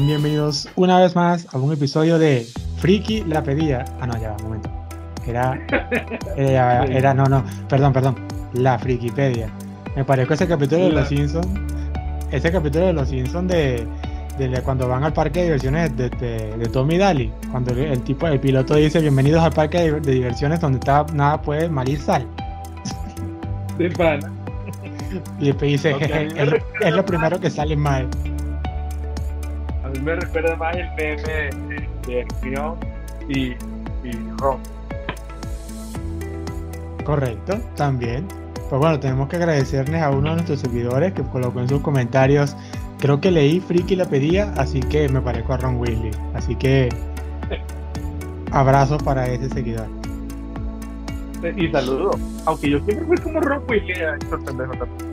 Sean bienvenidos una vez más a un episodio de Friki la pedía. Ah, no, ya, un momento. Era, era, era, no, no, perdón, perdón. La Frikipedia. Me parezco ese capítulo de Los Simpsons. Ese capítulo de Los Simpsons de, de cuando van al parque de diversiones de, de, de Tommy Daly. Cuando el, tipo, el piloto dice bienvenidos al parque de, diversiones donde está, nada puede malir sal. De pana. Y después dice, Okay, es, es- es lo primero que sale mal. Mí me recuerda más el meme de, Hermione y, y Ron. Correcto, también. Pues bueno, tenemos que agradecerles a uno de nuestros seguidores que colocó en sus comentarios. Creo que leí Friki la pedía, así que me parezco a Ron Weasley. Así que abrazos para ese seguidor. Y saludo. Aunque yo siempre fui como Ron Weasley, estos pendejos también.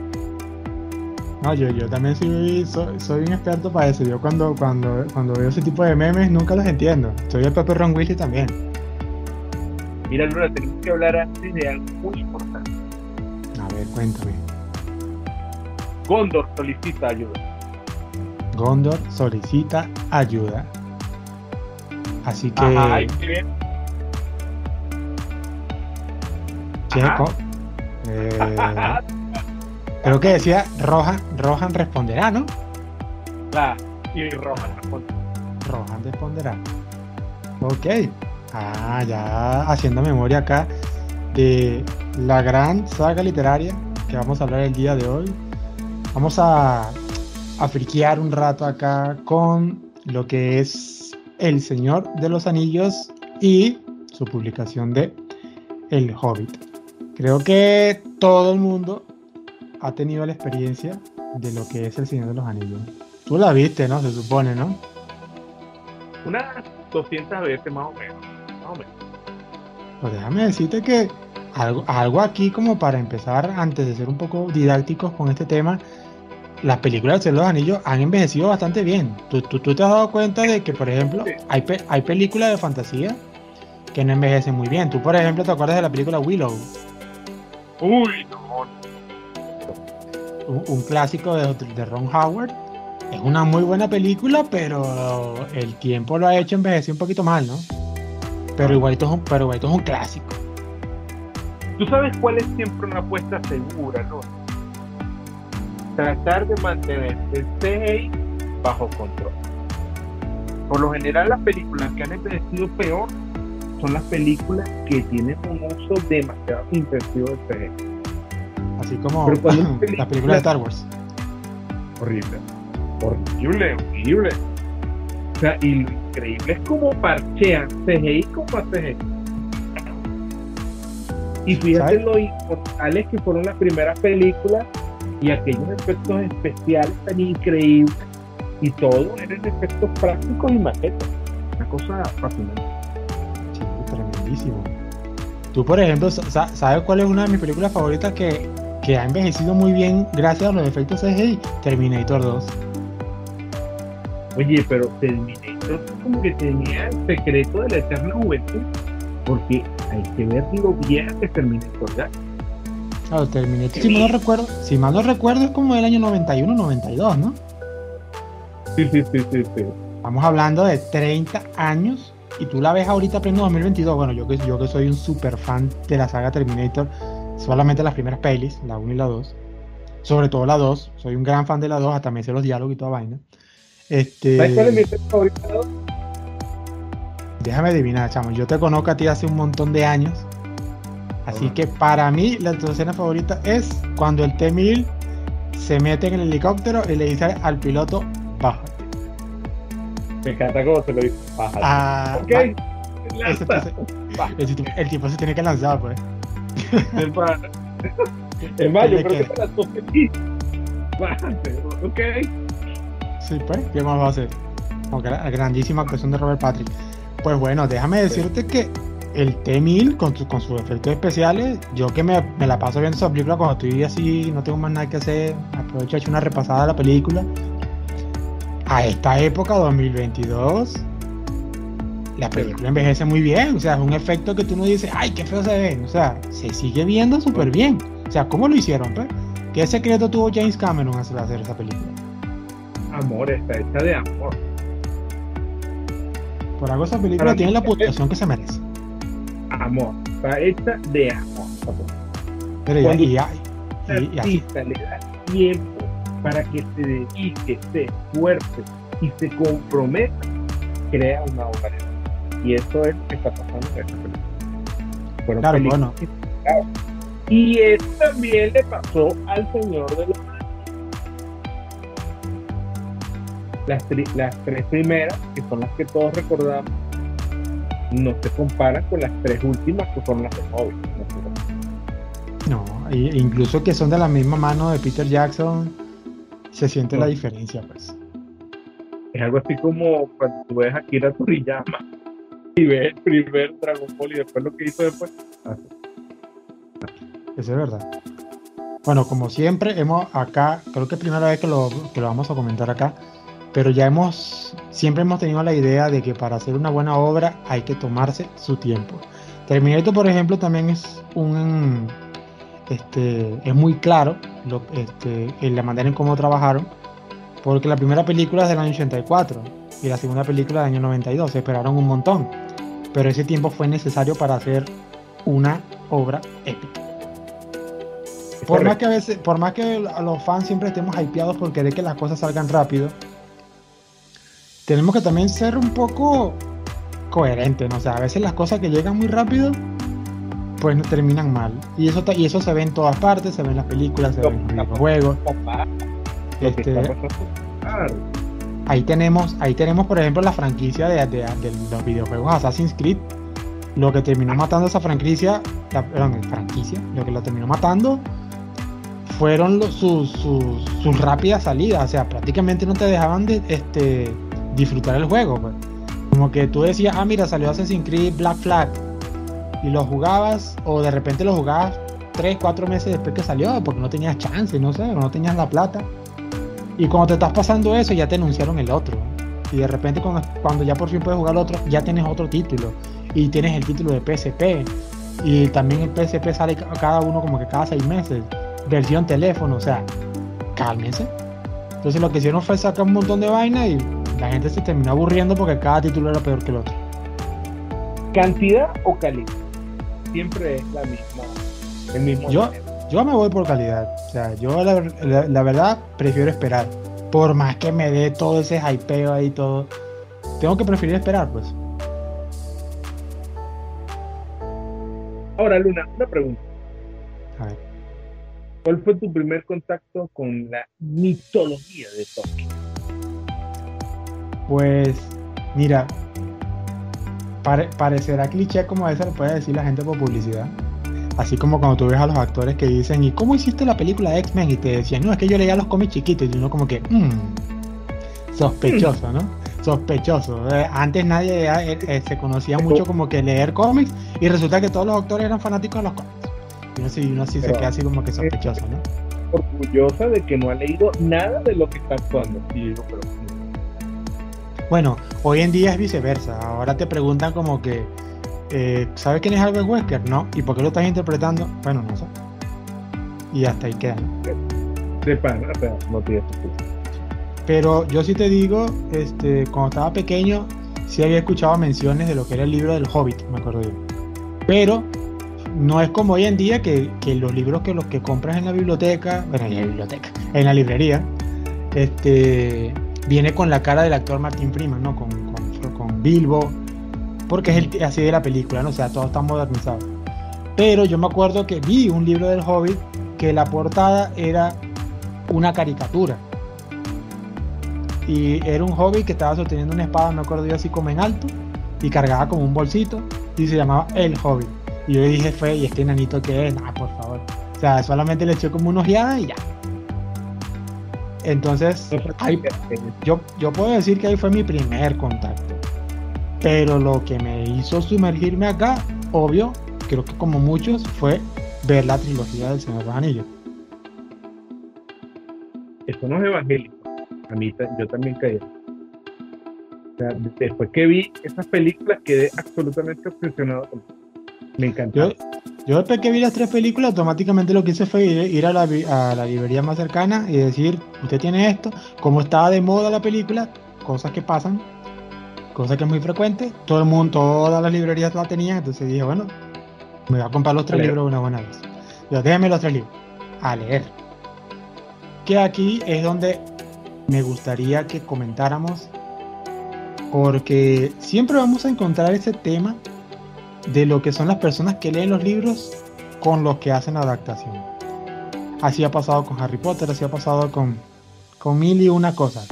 No, yo, yo también soy, soy, soy un experto para eso. Yo cuando, cuando, cuando veo ese tipo de memes nunca los entiendo. Soy el propio Ron Weasley también. Mira, Luna, tenemos que hablar antes de algo muy importante. A ver, cuéntame. Gondor solicita ayuda. Gondor solicita ayuda. Así que... Ajá, ahí sí bien. Checo. Eh, creo que decía Rohan, Rohan responderá, ¿no? La, y Roman responde. Rohan responderá. Ok. Ah, ya haciendo memoria acá de la gran saga literaria que vamos a hablar el día de hoy. Vamos a, a friquear un rato acá con lo que es El Señor de los Anillos y su publicación de El Hobbit. Creo que todo el mundo ha tenido la experiencia de lo que es El Señor de los Anillos. Tú la viste, ¿no? Se supone, ¿no? Unas 200 veces más o menos. Más o menos. Pues déjame decirte que algo, algo aquí como para empezar, antes de ser un poco didácticos con este tema, las películas del Señor de los Anillos han envejecido bastante bien. ¿Tú, tú, tú te has dado cuenta de que, por ejemplo, Sí. hay, pe- hay películas de fantasía que no envejecen muy bien? Tú, por ejemplo, te acuerdas de la película Willow, Uy, no. Un, un clásico de, de Ron Howard. Es una muy buena película, pero el tiempo lo ha hecho envejecer un poquito mal, ¿no? Pero igualito es un, pero igualito es un clásico. Tú sabes cuál es siempre una apuesta segura, ¿no? Tratar de mantener el CGI bajo control. Por lo general, las películas que han envejecido peor son las películas que tienen un uso demasiado intensivo del CGI. Así como Pero cuando una la película- de Star Wars. Horrible. Horrible, horrible. O sea, y lo increíble es como parchean CGI como a CGI. Y fíjate lo inmortales que fueron las primeras películas y aquellos efectos especiales tan increíbles y todo eran efectos prácticos y maquetas. Una cosa fascinante. Sí, tremendísimo. Tú, por ejemplo, sa- ¿sabes cuál es una de mis películas favoritas que, que ha envejecido muy bien gracias a los efectos CGI? Terminator 2. Oye, pero Terminator como que tenía el secreto de la eterna juventud, porque hay que ver lo vieja que Terminator ya. Claro, Terminator, si mal no recuerdo, si mal no recuerdo, es como del año 91, 92, ¿no? Sí, sí, sí, sí, sí. Estamos hablando de 30 años y tú la ves ahorita pleno 2022. Bueno, yo que, yo que soy un super fan de la saga Terminator, solamente las primeras pelis, la 1 y la 2. Sobre todo la 2, soy un gran fan de la 2, hasta me sé los diálogos y toda vaina. Este, ¿Sabes cuál es mi escena favorita? Déjame adivinar, chamo. Yo te conozco a ti hace un montón de años. Así que para mí, la escena favorita es cuando el T-1000 se mete en el helicóptero y le dice al piloto, bájate. Me encanta cómo te lo dice. Bájate. Ah, el, tipo, el tipo se tiene que lanzar, pues. ¿De creo qué? que. Bájate. Ok. Sí, pues, ¿qué más va a hacer? Como que la grandísima actuación de Robert Patrick. Pues bueno, déjame decirte que el T-1000 con, su- con sus efectos especiales, yo que me, me la paso viendo esa película cuando estoy así, no tengo más nada que hacer, aprovecho a echar una repasada a la película. A esta época, 2022, la película envejece muy bien, o sea, es un efecto que tú no dices, ay, qué feo se ve, o sea, se sigue viendo súper bien. O sea, ¿cómo lo hicieron? Pues? ¿Qué secreto tuvo James Cameron al hacer esa película? amor, está hecha de amor. Por algo esa película tiene la puntuación que se merece. Amor, está hecha de amor. Pero Cuando y, y, El y- y así. artista le da tiempo para que se dedique, se esfuerce y se comprometa, crea una obra. Y eso es lo que está pasando en esta película. Fueron Claro, películas bueno. Y eso también le pasó al Señor de los las, tri- las tres primeras, que son las que todos recordamos, no se comparan con las tres últimas, que son las de Hobbit. ¿no? No, y- incluso que son de la misma mano de Peter Jackson, se siente la diferencia, pues. Es algo así como cuando tú ves a Kira Toriyama el primer Dragon Ball y después lo que hizo después. Así. Eso es verdad. Bueno, como siempre, hemos acá, creo que es primera vez que lo, que lo vamos a comentar acá, pero ya hemos, siempre hemos tenido la idea de que para hacer una buena obra hay que tomarse su tiempo. Terminator, por ejemplo, también es un, este, es muy claro lo, este, en la manera en cómo trabajaron, porque la primera película es del año 84 y la segunda película del año 92, se esperaron un montón, pero ese tiempo fue necesario para hacer una obra épica. Por más que a veces, por más que los fans siempre estemos hypeados por querer que las cosas salgan rápido, tenemos que también ser un poco coherentes, ¿no? O sea, a veces las cosas que llegan muy rápido, pues no terminan mal. Y eso, y eso se ve en todas partes, se ve en las películas, se ve en los videojuegos. Este. Ahí tenemos, ahí tenemos, por ejemplo, la franquicia de, los videojuegos Assassin's Creed. Lo que terminó matando esa franquicia, la, perdón, franquicia, lo que lo terminó matando fueron sus rápidas salidas. O sea, prácticamente no te dejaban de este, disfrutar el juego. pues. Como que tú decías, ah, mira, salió Assassin's Creed Black Flag. Y lo jugabas, o de repente lo jugabas 3, 4 meses después que salió, porque no tenías chance, no sé, o no tenías la plata. Y cuando te estás pasando eso, ya te anunciaron el otro. Y de repente, cuando, cuando ya por fin puedes jugar el otro, ya tienes otro título. Y tienes el título de PSP. Y también el PSP sale ca- cada uno como que cada seis meses. Versión teléfono, o sea, cálmense. Entonces lo que hicieron fue sacar un montón de vaina y la gente se terminó aburriendo porque cada título era peor que el otro. ¿Cantidad o calidad? Siempre es la misma. El mismo. Yo-. Yo me voy por calidad. O sea, yo la, la- la verdad prefiero esperar. Por más que me dé todo ese hypeo ahí y todo. Tengo que preferir esperar, pues. Ahora, Luna, una pregunta. A ver. ¿Cuál fue tu primer contacto con la mitología de Tolkien? Pues, mira, pare- parecerá cliché como a veces lo puede decir la gente por publicidad. Así como cuando tú ves a los actores que dicen, ¿y cómo hiciste la película de X-Men? Y te decían, no, es que yo leía los cómics chiquitos. Y uno como que, "Mm, sospechoso, ¿no? Sospechoso. Eh, antes nadie eh, eh, se conocía mucho como que leer cómics y resulta que todos los actores eran fanáticos de los cómics. Y uno sí, uno sí se queda así como que sospechoso, ¿no? Orgullosa de que no ha leído nada de lo que está actuando. Y digo, pero Bueno, hoy en día es viceversa. Ahora te preguntan como que, eh, ¿sabes quién es Albert Wesker? No. ¿Y por qué lo estás interpretando? Bueno, no sé. Y hasta ahí queda. ¿no? tiene. Pero yo sí te digo, este, cuando estaba pequeño, sí había escuchado menciones de lo que era el libro del Hobbit, me acuerdo yo. Pero no es como hoy en día que, que los libros que los que compras en la biblioteca, bueno, en la biblioteca, en la librería, este, viene con la cara del actor Martin Freeman, ¿no? Con, con, con Bilbo, porque es el, así de la película, ¿no? O sea, todo está modernizado. Pero yo me acuerdo que vi un libro del Hobbit que la portada era una caricatura. Y era un hobbit que estaba sosteniendo una espada, me acuerdo yo así como en alto, y cargaba como un bolsito, y se llamaba El Hobbit. Y yo dije, fue, ¿y este nanito qué es? Ah, por favor. O sea, solamente le eché como una ojeada y ya. Entonces, ahí- yo, yo puedo decir que ahí fue mi primer contacto. Pero lo que me hizo sumergirme acá, obvio, creo que como muchos, fue ver la trilogía del Señor de los Anillos. Eso no es evangélico. A mí yo también caí. O sea, de- después que vi esas películas quedé absolutamente obsesionado con Me encantó. Yo, Yo después que vi las tres películas, automáticamente lo que hice fue ir, a, la, a, la, librería más cercana y decir, usted tiene esto, como estaba de moda la película, cosas que pasan, cosa que es muy frecuente, todo el mundo, todas las librerías la tenían, entonces dije, bueno, me voy a comprar los tres libros una buena vez. Yo, déjame los tres libros, a leer. Que aquí es donde me gustaría que comentáramos, porque siempre vamos a encontrar ese tema de lo que son las personas que leen los libros con los que hacen adaptación. Así ha pasado con Harry Potter, así ha pasado con, con mil y una cosa.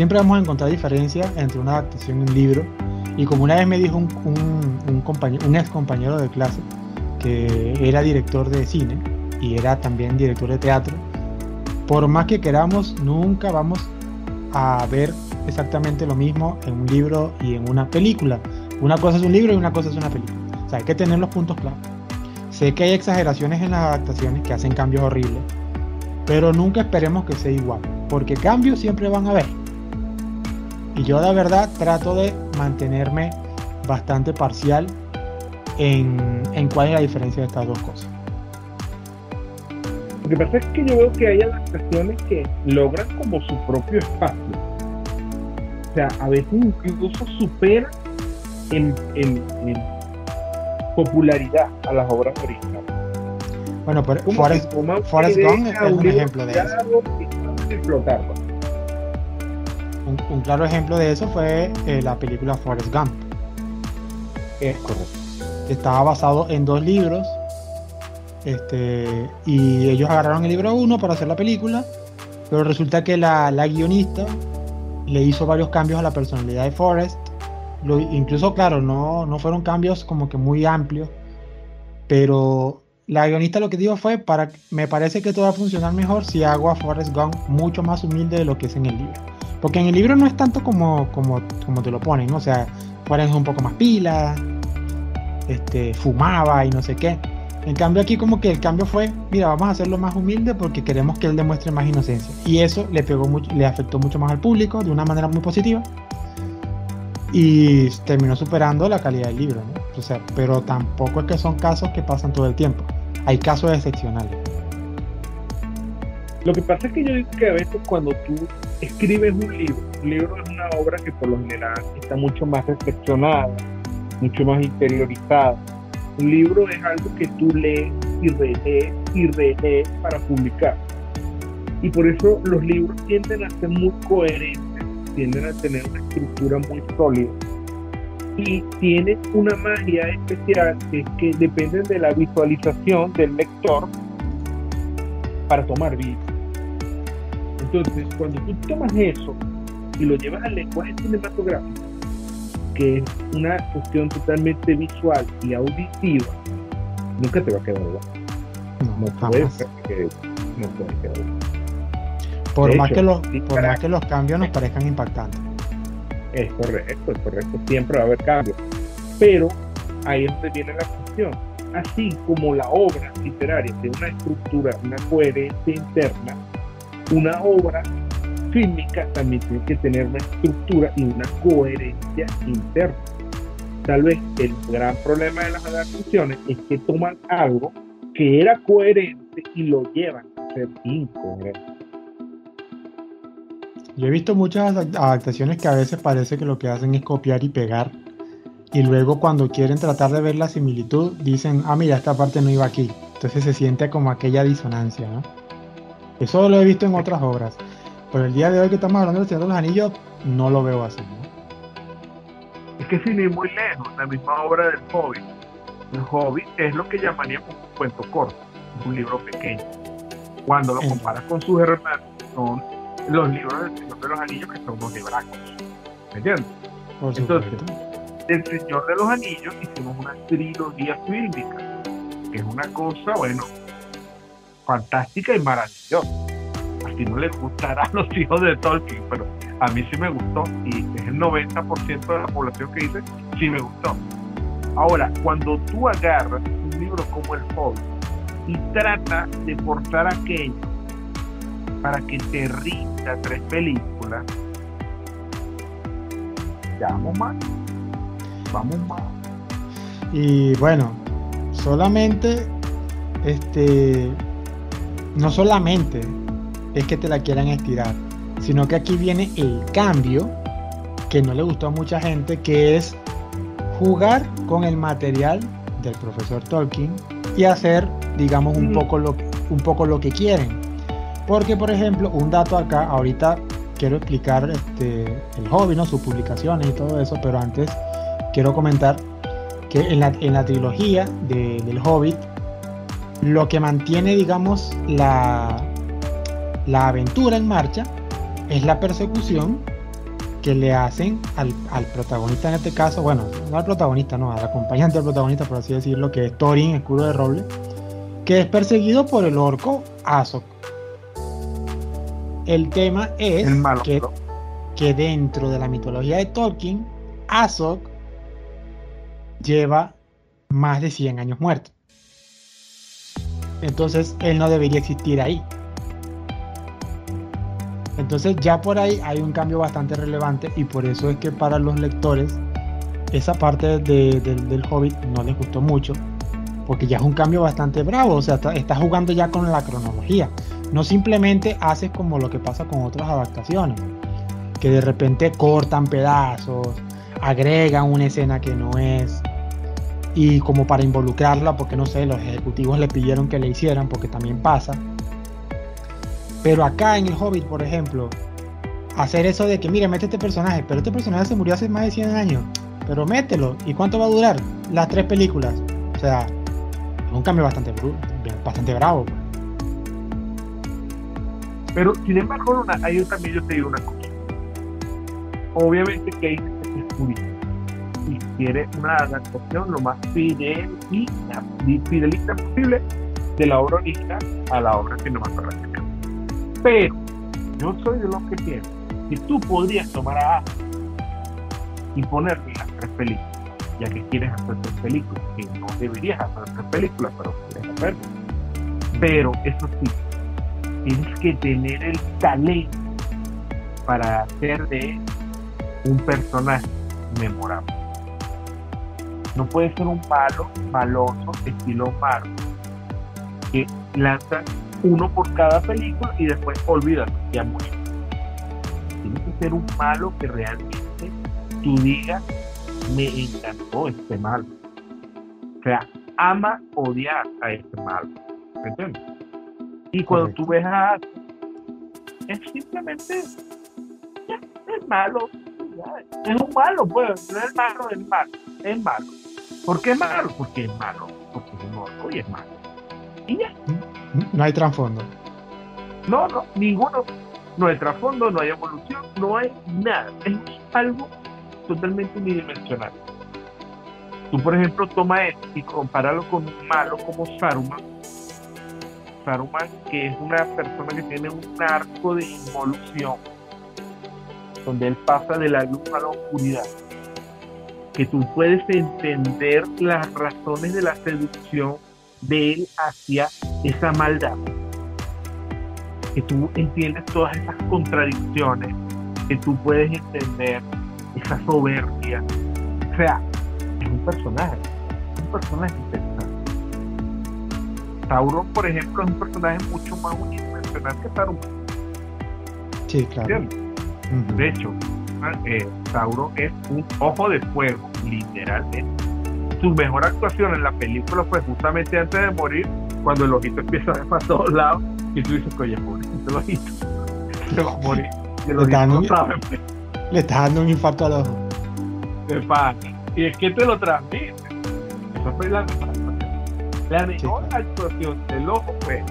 Siempre vamos a encontrar diferencias entre una adaptación y un libro. Y como una vez me dijo un, un, ex compañero de clase que era director de cine y era también director de teatro, por más que queramos, nunca vamos a ver exactamente lo mismo en un libro y en una película. Una cosa es un libro y una cosa es una película. O sea, hay que tener los puntos claros. Sé que hay exageraciones en las adaptaciones que hacen cambios horribles, pero nunca esperemos que sea igual, porque cambios siempre van a haber. Y yo de verdad trato de mantenerme bastante parcial en, en cuál es la diferencia de estas dos cosas. Lo que pasa es que yo veo que hay adaptaciones que logran como su propio espacio. O sea, a veces incluso superan en, popularidad a las obras originales. Bueno, pero Forrest, Gump es un ejemplo de eso. Un, claro ejemplo de eso fue eh, la película Forrest Gump. Es correcto. Estaba basado en dos libros. Este, y ellos agarraron el libro uno para hacer la película. Pero resulta que la, la guionista le hizo varios cambios a la personalidad de Forrest incluso, claro, no, no fueron cambios como que muy amplios, pero la guionista lo que dijo fue, para, me parece que todo va a funcionar mejor si hago a Forrest Gump mucho más humilde de lo que es en el libro. Porque en el libro no es tanto como, como, como te lo ponen, o sea, Forrest es un poco más pila, este, fumaba y no sé qué. En cambio aquí como que el cambio fue, mira, vamos a hacerlo más humilde porque queremos que él demuestre más inocencia. Y eso le pegó mucho, le afectó mucho más al público de una manera muy positiva y terminó superando la calidad del libro, ¿no? O sea, pero tampoco es que son casos que pasan todo el tiempo. Hay casos excepcionales. Lo que pasa es que yo digo que a veces cuando tú escribes un libro, un libro es una obra que por lo general está mucho más reflexionada, mucho más interiorizada. Un libro es algo que tú lees y relees y relees para publicar. Y por eso los libros tienden a ser muy coherentes tienden a tener una estructura muy sólida y tienen una magia especial que es que de la visualización del lector para tomar vida. Entonces, cuando tú tomas eso y lo llevas al lenguaje cinematográfico, que es una cuestión totalmente visual y auditiva, nunca te va a quedar igual. No, no puede que no puede quedar igual. Por, más, que los, por más que los cambios nos parezcan impactantes. Es correcto, es correcto. Siempre va a haber cambios. Pero ahí es donde viene la cuestión. Así como la obra literaria tiene una estructura, una coherencia interna, una obra fílmica también tiene que tener una estructura y una coherencia interna. Tal vez el gran problema de las adaptaciones es que toman algo que era coherente y lo llevan a ser incoherente. Yo he visto muchas adaptaciones que a veces parece que lo que hacen es copiar y pegar. Y luego cuando quieren tratar de ver la similitud, dicen, ah, mira, esta parte no iba aquí. Entonces se siente como aquella disonancia, ¿no? Eso lo he visto en otras obras. Pero el día de hoy que estamos hablando del Señor de los Anillos, no lo veo así, ¿no? Es que sin ir muy lejos, la misma obra del Hobbit. El Hobbit es lo que llamaríamos un cuento corto, un libro pequeño. Cuando lo comparas con sus hermanos, son los libros del Señor de los Anillos, que son unos libracos. ¿Me entiendes? Entonces, del Señor de los Anillos hicimos una trilogía fílmica, que es una cosa, bueno, fantástica y maravillosa. Así no les gustará a los hijos de Tolkien, pero a mí sí me gustó y es el 90% de la población que dice sí me gustó. Ahora, cuando tú agarras un libro como El Hobbit y trata de forzar aquello para que te rinda tres películas, vamos mal. Vamos mal. Y bueno, solamente, este, no solamente es que te la quieran estirar, sino que aquí viene el cambio que no le gustó a mucha gente, que es jugar con el material del profesor Tolkien y hacer, digamos, un poco lo, un poco lo que quieren. Porque, por ejemplo, un dato acá, ahorita quiero explicar este, el hobby, ¿no? sus publicaciones y todo eso, pero antes quiero comentar que en la, en la trilogía del Hobbit, lo que mantiene, digamos, la, la aventura en marcha es la persecución que le hacen al, al, protagonista en este caso, bueno, no al protagonista, no, al acompañante del protagonista, por así decirlo, que es Thorin, escudo de roble, que es perseguido por el orco Azog. El tema es que, que, dentro de la mitología de Tolkien, Azog lleva más de 100 años muerto. Entonces él no debería existir ahí. Entonces ya por ahí hay un cambio bastante relevante y por eso es que para los lectores esa parte del Hobbit no les gustó mucho porque ya es un cambio bastante bravo, o sea, está jugando ya con la cronología, no simplemente haces como lo que pasa con otras adaptaciones, que de repente cortan pedazos, agregan una escena que no es, y como para involucrarla, porque no sé, los ejecutivos le pidieron que le hicieran, porque también pasa, pero acá en el Hobbit, por ejemplo, hacer eso de que, mire, mete este personaje, pero este personaje se murió hace más de 100 años, pero mételo. ¿Y cuánto va a durar? Las tres películas. O sea, es un cambio bastante, bastante bravo. Pues. Pero, sin embargo, ahí también yo te digo una cosa. Obviamente que hay y quiere una adaptación lo más fidel y fidelista posible de la obra original a la obra cinematográfica. Pero yo soy de los que pienso que tú podrías tomar a y ponerle las tres películas, ya que quieres hacer tres películas, que no deberías hacer tres películas, pero quieres hacerlo. Pero eso sí, tienes que tener el talento para hacer de un personaje memorable. No puede ser un malo, maloso, estilo malo, que lanza uno por cada película y después olvídalo, ya muere. Tiene que ser un malo que realmente tú digas, me encantó este malo. O sea, ama odiar a este malo. ¿Me entiendes? Y cuando tú ves a es simplemente es malo. es un malo, pues, no es malo, es malo, es malo. ¿Por qué es malo? Porque es malo, porque es un orco y es malo. Y ya. No hay trasfondo. No, no, ninguno. No hay trasfondo, no hay evolución, no hay nada. Es algo totalmente unidimensional. Tú, por ejemplo, toma esto y compáralo con un malo como Saruman. Saruman, que es una persona que tiene un arco de involución, donde él pasa de la luz a la oscuridad. Que tú puedes entender las razones de la seducción de él hacia esa maldad. Que tú entiendes todas esas contradicciones, que tú puedes entender esa soberbia. O sea, es un personaje, es un personaje interesante. Sauron, por ejemplo, es un personaje mucho más unidimensional que Saruman. Sí, claro. De hecho, eh, Sauron es un ojo de fuego, literalmente su mejor actuación en la película fue justamente antes de morir, cuando el ojito empieza a ver para todos lados y tú dices, oye, pobrecito el ojito, se va a morir. Y el le, está dando, le está dando un infarto al ojo. Y es que te lo transmite. Eso fue la. La mejor actuación del ojo fue.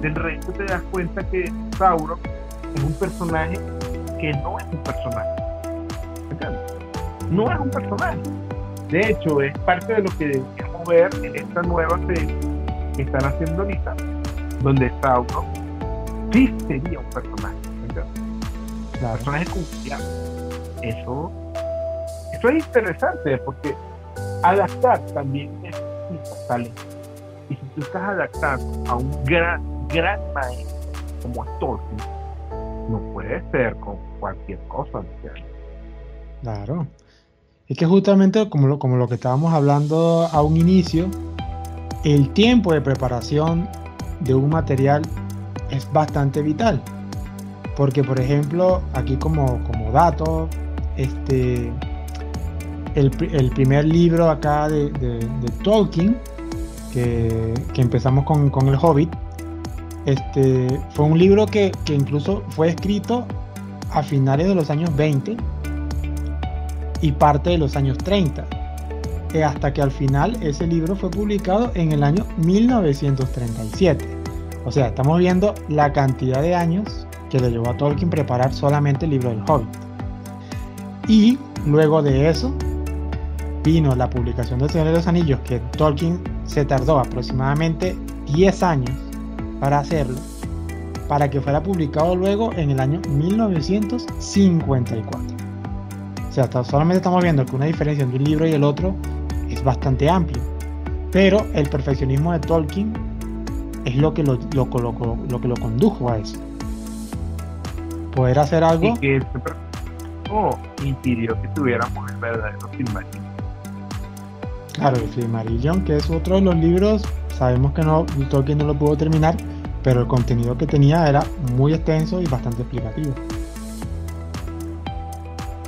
Del resto te das cuenta que Sauron es un personaje que no es un personaje. No es un personaje de hecho, es parte de lo que deberíamos ver en esta nueva serie que están haciendo ahorita, donde Sauron sí sería un personaje. Un personaje confiable. Eso, eso es interesante porque adaptar también necesita talento. Y si tú estás adaptando a un gran, gran maestro como Tolkien, no puede ser con cualquier cosa. Claro. Es que justamente como lo, como lo que estábamos hablando a un inicio, el tiempo de preparación de un material es bastante vital. Porque, por ejemplo, aquí como, como dato, este, el, primer libro acá de, Tolkien, que, empezamos con, el Hobbit, este, fue un libro que, que, incluso fue escrito a finales de los años 20 y parte de los años 30, eh, hasta que al final ese libro fue publicado en el año 1937. O sea, estamos viendo la cantidad de años que le llevó a Tolkien preparar solamente el libro del Hobbit. Y luego de eso vino la publicación del Señor de los Anillos, que Tolkien se tardó aproximadamente 10 años para hacerlo, para que fuera publicado luego en el año 1954. O sea, solamente estamos viendo que una diferencia entre un libro y el otro es bastante amplio. Pero el perfeccionismo de Tolkien es lo que lo, lo, lo que lo condujo a eso. Poder hacer algo. Y que este impidió que tuviéramos el verdadero Silmarillion. Claro, el Silmarillion, que es otro de los libros, sabemos que no, Tolkien no lo pudo terminar, pero el contenido que tenía era muy extenso y bastante explicativo.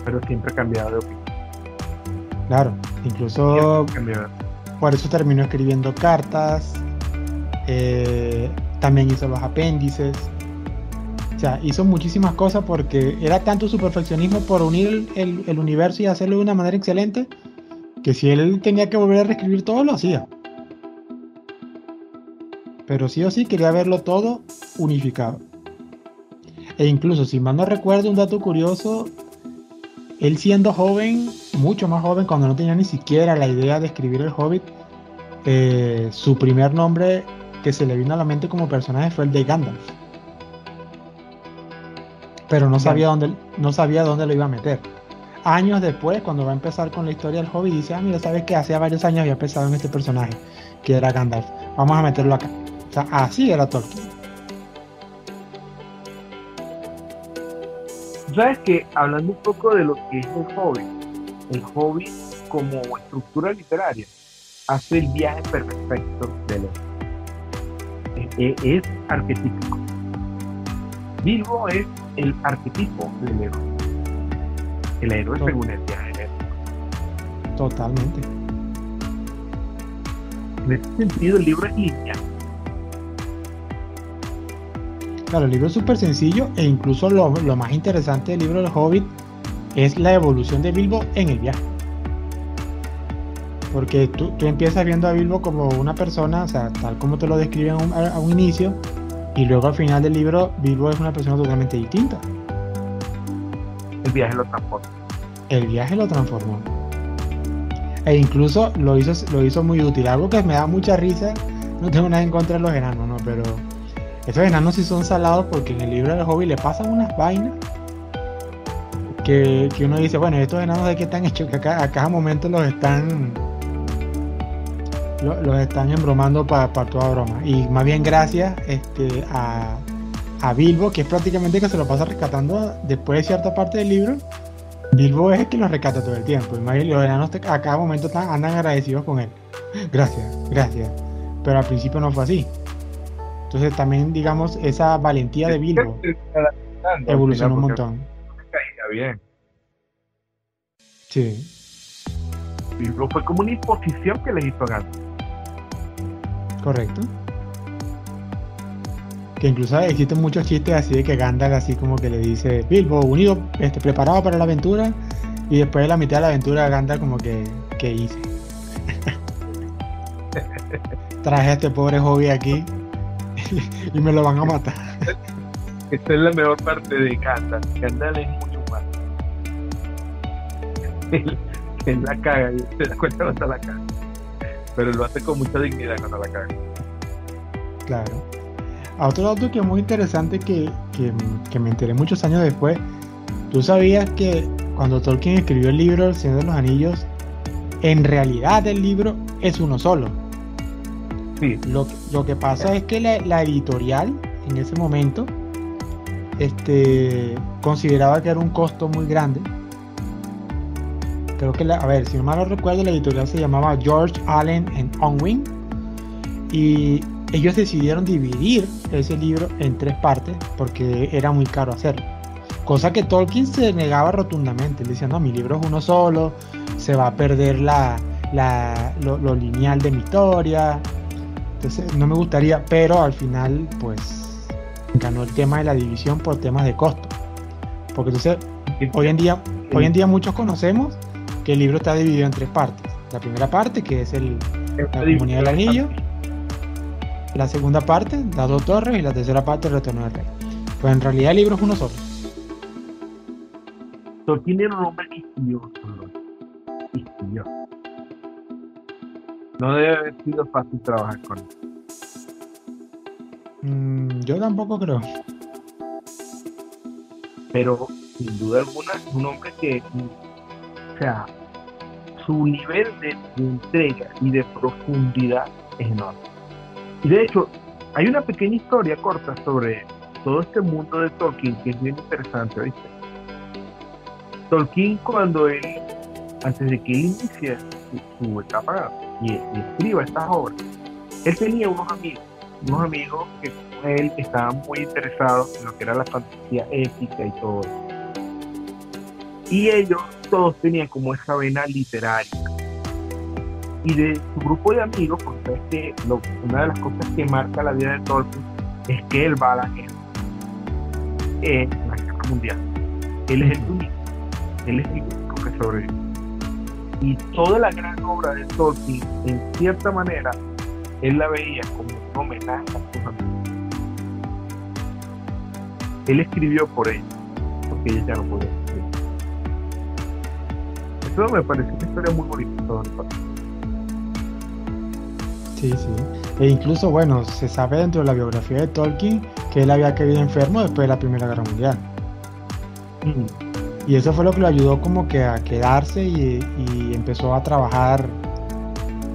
Pero siempre cambiado de opinión. Claro, incluso por eso terminó escribiendo cartas, eh, también hizo los apéndices, o sea, hizo muchísimas cosas porque era tanto su perfeccionismo por unir el, el universo y hacerlo de una manera excelente, que si él tenía que volver a reescribir todo, lo hacía. Pero sí o sí quería verlo todo unificado. E incluso, si mal no recuerdo, un dato curioso, él siendo joven, mucho más joven, cuando no tenía ni siquiera la idea de escribir el Hobbit, eh, su primer nombre que se le vino a la mente como personaje fue el de Gandalf. Pero no sabía, dónde, no sabía dónde lo iba a meter. Años después, cuando va a empezar con la historia del Hobbit, dice, ah, mira, sabes que hace varios años había pensado en este personaje, que era Gandalf. Vamos a meterlo acá. Sea, así era Tolkien. Sabes que hablando un poco de lo que es el hobby, el hobby como estructura literaria hace el viaje perfecto del héroe. E, e, es, arquetípico. Bilbo es el arquetipo del héroe. El héroe según el viaje del Totalmente. En ese sentido, el libro es lineal Claro, el libro es súper sencillo e incluso lo, más interesante del libro del Hobbit es la evolución de Bilbo en el viaje. Porque tú, empiezas viendo a Bilbo como una persona, o sea, tal como te lo describen a un, inicio, y luego al final del libro Bilbo es una persona totalmente distinta. El viaje lo transformó. El viaje lo transformó. E incluso lo hizo, lo hizo muy útil. Algo que me da mucha risa. No tengo nada en contra de los enanos, ¿no? Pero esos enanos sí son salados porque en el libro del hobby le pasan unas vainas que, uno dice, bueno, estos enanos de qué están hechos, que acá, a cada momento los están los, están embromando para toda broma. Y más bien gracias este, a, a Bilbo, que es prácticamente que se lo pasa rescatando después de cierta parte del libro. Bilbo es el que los rescata todo el tiempo. Y los enanos a cada momento están, andan agradecidos con él. Gracias, gracias. Pero al principio no fue así. Entonces también, digamos, esa valentía de Bilbo evolucionó un montón. bien. Sí. Bilbo fue como una imposición que le hizo ganar. Correcto. Que incluso existen muchos chistes así de que Gandalf así como que le dice Bilbo unido, este, preparado para la aventura y después de la mitad de la aventura Gandalf como que, ¿qué hice? Traje a este pobre hobby aquí y me lo van a matar. Esta es la mejor parte de Gandalf. Gandalf es mucho más. Él, la caga, se da cuenta cuando la caga. Pero lo hace con mucha dignidad cuando la caga. Claro. A otro dato que es muy interesante que, que, me enteré muchos años después, tú sabías que cuando Tolkien escribió el libro El Señor de los Anillos, en realidad el libro es uno solo. Lo, que pasa es que la, editorial en ese momento este, consideraba que era un costo muy grande. Creo que, a ver, si no mal no recuerdo, la editorial se llamaba George Allen and Unwin. Y ellos decidieron dividir ese libro en tres partes porque era muy caro hacerlo. Cosa que Tolkien se negaba rotundamente. Él decía, no, mi libro es uno solo, se va a perder la, lo, lineal de mi historia. Entonces no me gustaría, pero al final pues ganó el tema de la división por temas de costo. Porque entonces hoy en día, hoy en día muchos conocemos que el libro está dividido en tres partes. La primera parte que es el, la comunidad del anillo, la segunda parte, las dos torres y la tercera parte, el retorno del rey. Pues en realidad el libro es uno solo. Tolkien era un hombre No debe haber sido fácil trabajar con él. Mm, yo tampoco creo. Pero sin duda alguna es un hombre que, o sea, su nivel de, entrega y de profundidad es enorme. Y de hecho, hay una pequeña historia corta sobre todo este mundo de Tolkien que es bien interesante, ¿viste? Tolkien cuando él, antes de que él inicie su, etapa y, escriba estas obras, él tenía unos amigos, unos amigos que con él estaban muy interesados en lo que era la fantasía épica y todo eso. Y ellos todos tenían como esa vena literaria. Y de su grupo de amigos, pues que una de las cosas que marca la vida de Tolkien es que él va a la guerra, en la guerra mundial. Él es el único, él es el único que sobrevive. Y toda la gran obra de Tolkien, en cierta manera, él la veía como un homenaje a sus amigos. Él escribió por ellos, porque ellos ya no podían eso me parece una historia muy bonita. Sí, sí. E incluso, bueno, se sabe dentro de la biografía de Tolkien que él había caído enfermo después de la Primera Guerra Mundial. Y eso fue lo que lo ayudó como que a quedarse y, empezó a trabajar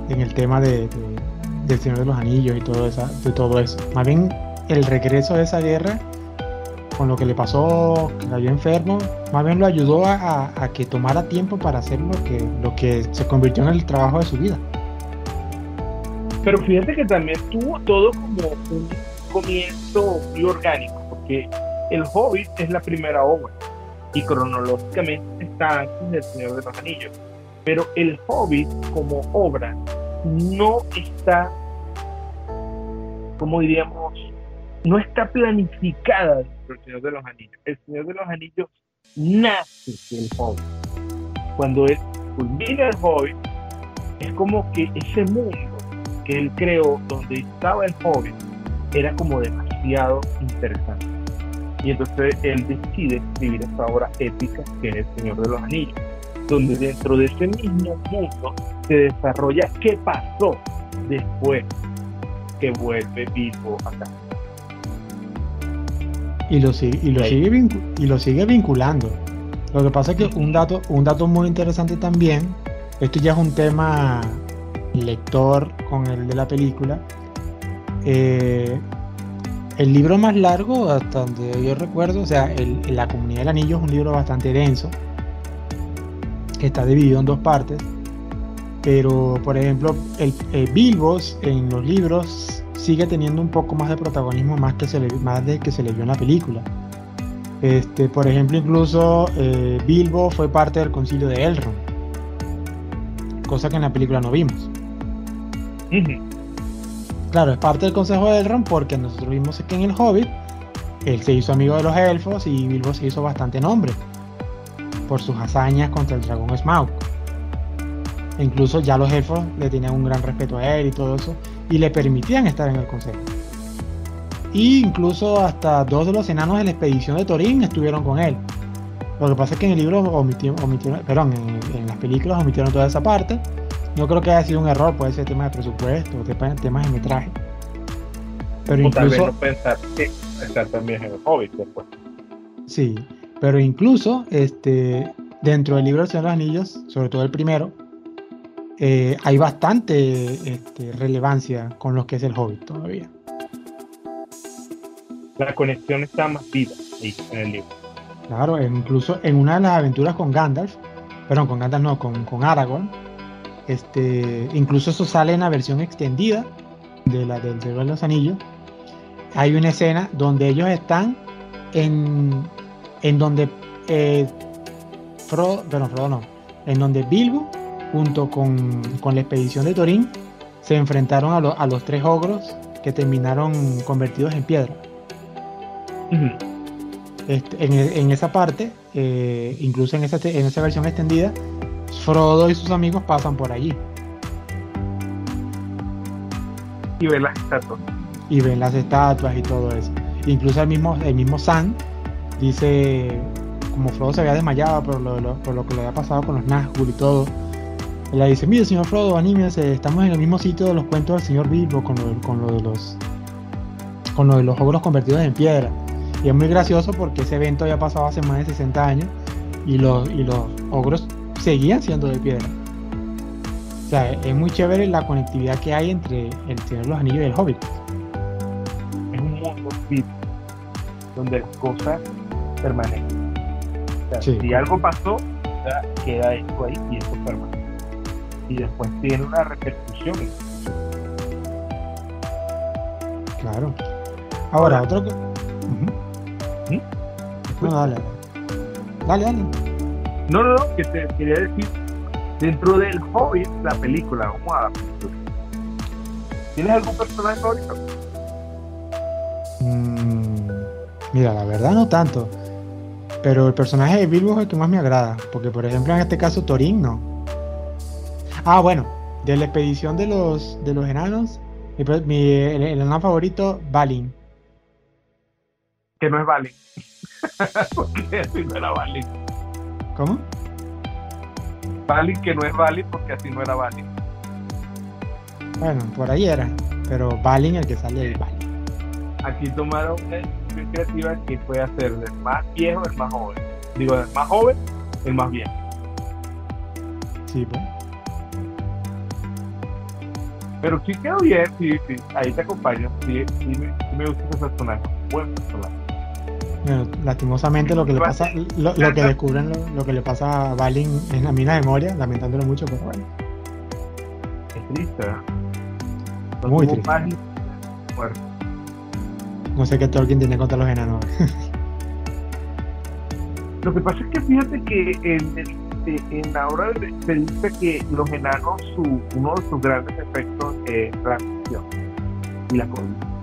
en el tema de, del Señor de los Anillos y todo, esa, de todo eso. Más bien el regreso de esa guerra con lo que le pasó, que cayó enfermo, más bien lo ayudó a, que tomara tiempo para hacer lo que, lo que se convirtió en el trabajo de su vida. Pero fíjate que también tuvo todo como un comienzo muy orgánico, porque El Hobbit es la primera obra y cronológicamente está antes del Señor de los Anillos. Pero El Hobbit como obra no está, como diríamos, no está planificada dentro del Señor de los Anillos. El Señor de los Anillos nace del Hobbit. Cuando él culmina el Hobbit, es como que ese mundo que él creó, donde estaba el Hobbit, era como demasiado interesante. Y entonces él decide escribir esta obra épica que es El Señor de los Anillos, donde dentro de ese mismo mundo se desarrolla qué pasó después que vuelve Bilbo acá y lo, sigue, y lo, sigue, y lo sigue vinculando. Lo que pasa es que un dato, un dato muy interesante también, esto ya es un tema lector con el de la película. Eh, el libro más largo, hasta donde yo recuerdo, o sea, el, La Comunidad del Anillo es un libro bastante denso, que está dividido en dos partes. Pero, por ejemplo, el, el Bilbos en los libros sigue teniendo un poco más de protagonismo más, que se más de que se le vio en la película. Este, por ejemplo, incluso eh, Bilbo fue parte del concilio de Elrond, cosa que en la película no vimos. Claro, es parte del consejo de Elrond porque nosotros vimos que en el Hobbit él se hizo amigo de los elfos y Bilbo se hizo bastante nombre por sus hazañas contra el dragón Smaug. E incluso ya los elfos le tenían un gran respeto a él y todo eso y le permitían estar en el consejo. Y incluso hasta dos de los enanos de la expedición de Torín estuvieron con él. Lo que pasa es que en el libro omitieron, perdón, en, las películas omitieron toda esa parte. No creo que haya sido un error, puede ser tema de presupuesto, temas de metraje. Pero incluso. pensar que también en el Hobbit después. Sí, pero incluso este, dentro del libro de Señor de los Anillos, sobre todo el primero, eh, hay bastante este, relevancia con lo que es el Hobbit todavía. La conexión está más viva ahí en el libro. Claro, incluso en una de las aventuras con Gandalf, perdón, con Gandalf no, con, con Aragorn, este, incluso eso sale en la versión extendida de la del Señor de los Anillos, hay una escena donde ellos están en, en donde eh, Frodo, Frodo no, en donde Bilbo, junto con, con la expedición de Torín, se enfrentaron a, lo- a los tres ogros que terminaron convertidos en piedra. Este, en, en esa parte, eh, incluso en esa, en esa versión extendida, Frodo y sus amigos pasan por allí Y ver las estatuas. y ven las estatuas y todo eso. Incluso el mismo, el mismo Sam dice, como Frodo se había desmayado por lo, lo- por lo que le había pasado con los Nazgûl y todo, él le dice, mire señor Frodo, anímese, estamos en el mismo sitio de los cuentos del señor Bilbo con lo, con lo de los con lo de los ogros convertidos en piedra. Y es muy gracioso porque ese evento había pasado hace más de 60 años y los, y los ogros seguían siendo de piedra. O sea, es muy chévere la conectividad que hay entre el Señor de los Anillos y el Hobbit. Es un mundo vivo, donde las cosas permanecen. O sea, Sí. Si algo pasó, ya queda esto ahí y esto permanece. Y después tiene una repercusión. Claro. Ahora, Ahora- otro que. Ujú. ¿Sí? No, dale. Dale, dale. No, no, no, que te quería decir, dentro del Hobbit, la película, vamos a la película. ¿Tienes algún personaje favorito? Mm, mira, la verdad no tanto. Pero el personaje de Bilbo es el que más me agrada. Porque, por ejemplo, en este caso, Thorin no. Ah, bueno. De la expedición de los, de los enanos, mi, el, el enano favorito, Balin. Que no es Balin. porque no era Balin. ¿Cómo? Balin que no es Balin porque así no era Balin. Bueno, por ahí era. Pero Balin, el que sale de Balin. Aquí tomaron una decisión creativa que puede hacer del más viejo el más joven. Digo, del más joven el más viejo. Sí, pues. Pero sí quedó bien, sí, sí. Ahí te acompaño. Sí, sí, me, sí me gusta ese personaje. Buen personaje. Bueno, lastimosamente lo que le pasa, lo, lo que descubren, lo, lo que le pasa a Balin en la mina de Moria, lamentándolo mucho, pero bueno. Es triste. No Muy triste. Bueno, No sé qué Tolkien tiene contra los enanos. Lo que pasa es que fíjate que en, eh, en la obra se dice que los enanos, su, uno de sus grandes efectos es la ambición y la codicia.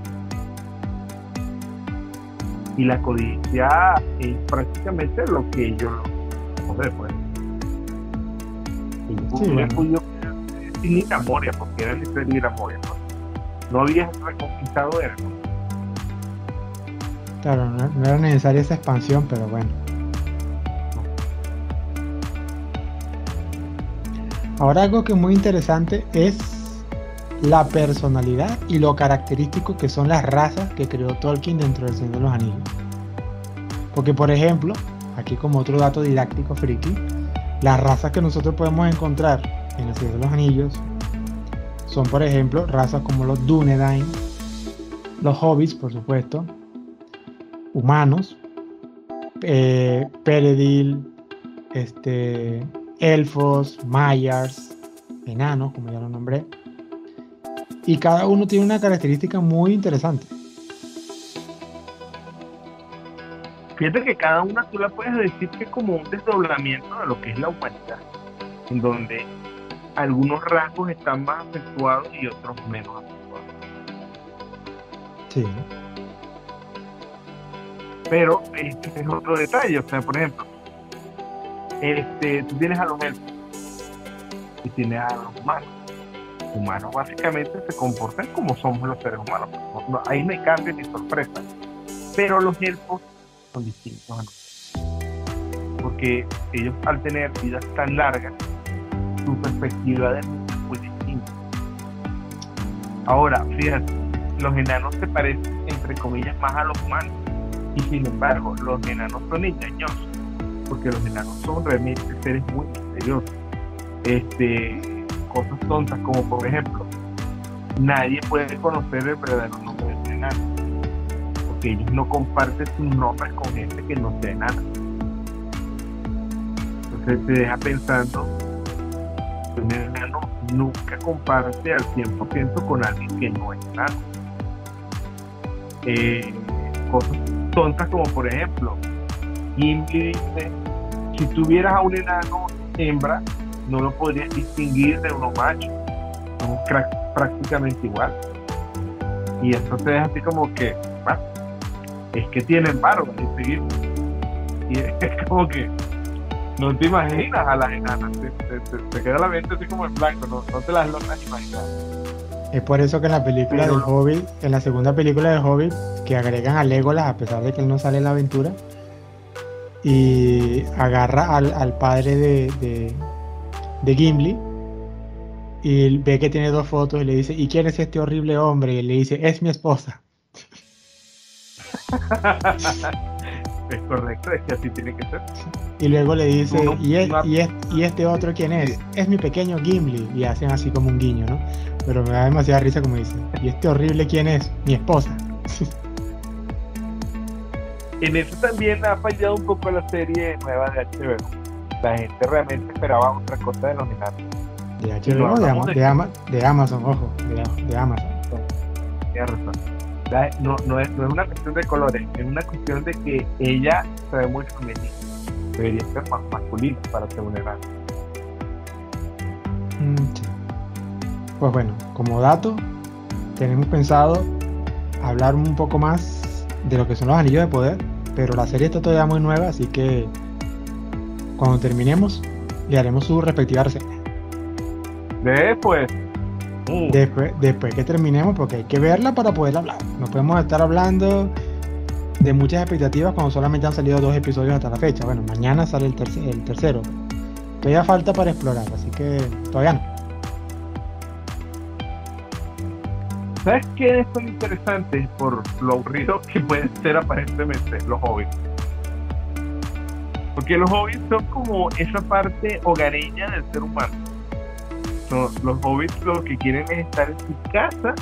Y la codicia es prácticamente lo que ellos joder, pues. Ellos Sí, hubieran bueno. podido quedar sin ir a Moria, porque era necesario ir a Moria. pues. No había reconquistado él. Claro, no, no era necesaria esa expansión, pero bueno. Ahora algo que es muy interesante es la personalidad y lo característico que son las razas que creó Tolkien dentro del Señor de los Anillos. Porque por ejemplo, aquí como otro dato didáctico friki, las razas que nosotros podemos encontrar en el Señor de los Anillos son por ejemplo razas como los Dúnedain, los Hobbits por supuesto, humanos, eh, Peredil, este, elfos, mayars, enanos, como ya lo nombré. Y cada uno tiene una característica muy interesante. Fíjate que cada una tú la puedes decir que es como un desdoblamiento de lo que es la humanidad, en donde algunos rasgos están más acentuados y otros menos acentuados. Sí, Pero este es otro detalle, o sea, por ejemplo, este, tú tienes a los elfos y tienes a los humanos. Humanos básicamente se comportan como somos los seres humanos. No- no- ahí no hay cambio ni sorpresa. Pero los elfos son distintos a nosotros. Porque ellos al tener vidas tan largas, su perspectiva de mundo es muy distinta. Ahora, fíjate, los enanos se parecen, entre comillas, más a los humanos. Y sin embargo, los enanos son engañosos. Porque los enanos son realmente seres muy misteriosos. Este, cosas tontas como, por ejemplo, nadie puede conocer el verdadero nombre de enano. Porque ellos no comparten sus nombres con gente que no sea enana. Entonces te deja pensando un enano nunca comparte al 100% con alguien que no es enano. Eh, cosas tontas como por ejemplo, Gimli dice, si tuvieras a un enano hembra, no lo podrías distinguir de uno macho. Son prácticamente igual. Y eso te deja así como que, es que tienen barba y Y es como que no te imaginas a las enanas, te, queda la mente así como en blanco, no, te las logras imaginar. Es por eso que en la película del Hobbit, en la segunda película del Hobbit, que agregan a Legolas a pesar de que él no sale en la aventura, y agarra al, padre de, de, Gimli y ve que tiene dos fotos y le dice, ¿y quién es este horrible hombre? Y le dice, es mi esposa. es correcto, es que así tiene que ser. Y luego le dice, ¿Y, y, este otro quién es? Es mi pequeño Gimli. Y hacen así como un guiño, ¿no? Pero me da demasiada risa como dice, ¿y este horrible quién es? Mi esposa. en eso también ha fallado un poco la serie nueva de HBO. La gente realmente esperaba otra cosa de los. De HBO, de, de, Amazon, ojo, de, Amazon. No, no, es, no es una cuestión de colores, es una cuestión de que ella se ve muy femenina. Debería ser más masculina para ser enano. Mm, pues bueno, como dato, tenemos pensado hablar un poco más de lo que son los anillos de poder pero la serie está todavía muy nueva, así que cuando terminemos le haremos su respectiva reseña. Después. Uh. Después, después que terminemos, porque hay que verla para poder hablar. No podemos estar hablando de muchas expectativas cuando solamente han salido dos episodios hasta la fecha. Bueno, mañana sale el, el tercero. Todavía falta para explorar, así que todavía no. ¿Sabes qué es tan interesante por lo aburrido que pueden ser aparentemente los hobbits? Porque los hobbits son como esa parte hogareña del ser humano. los hobbits lo que quieren es estar en su casa,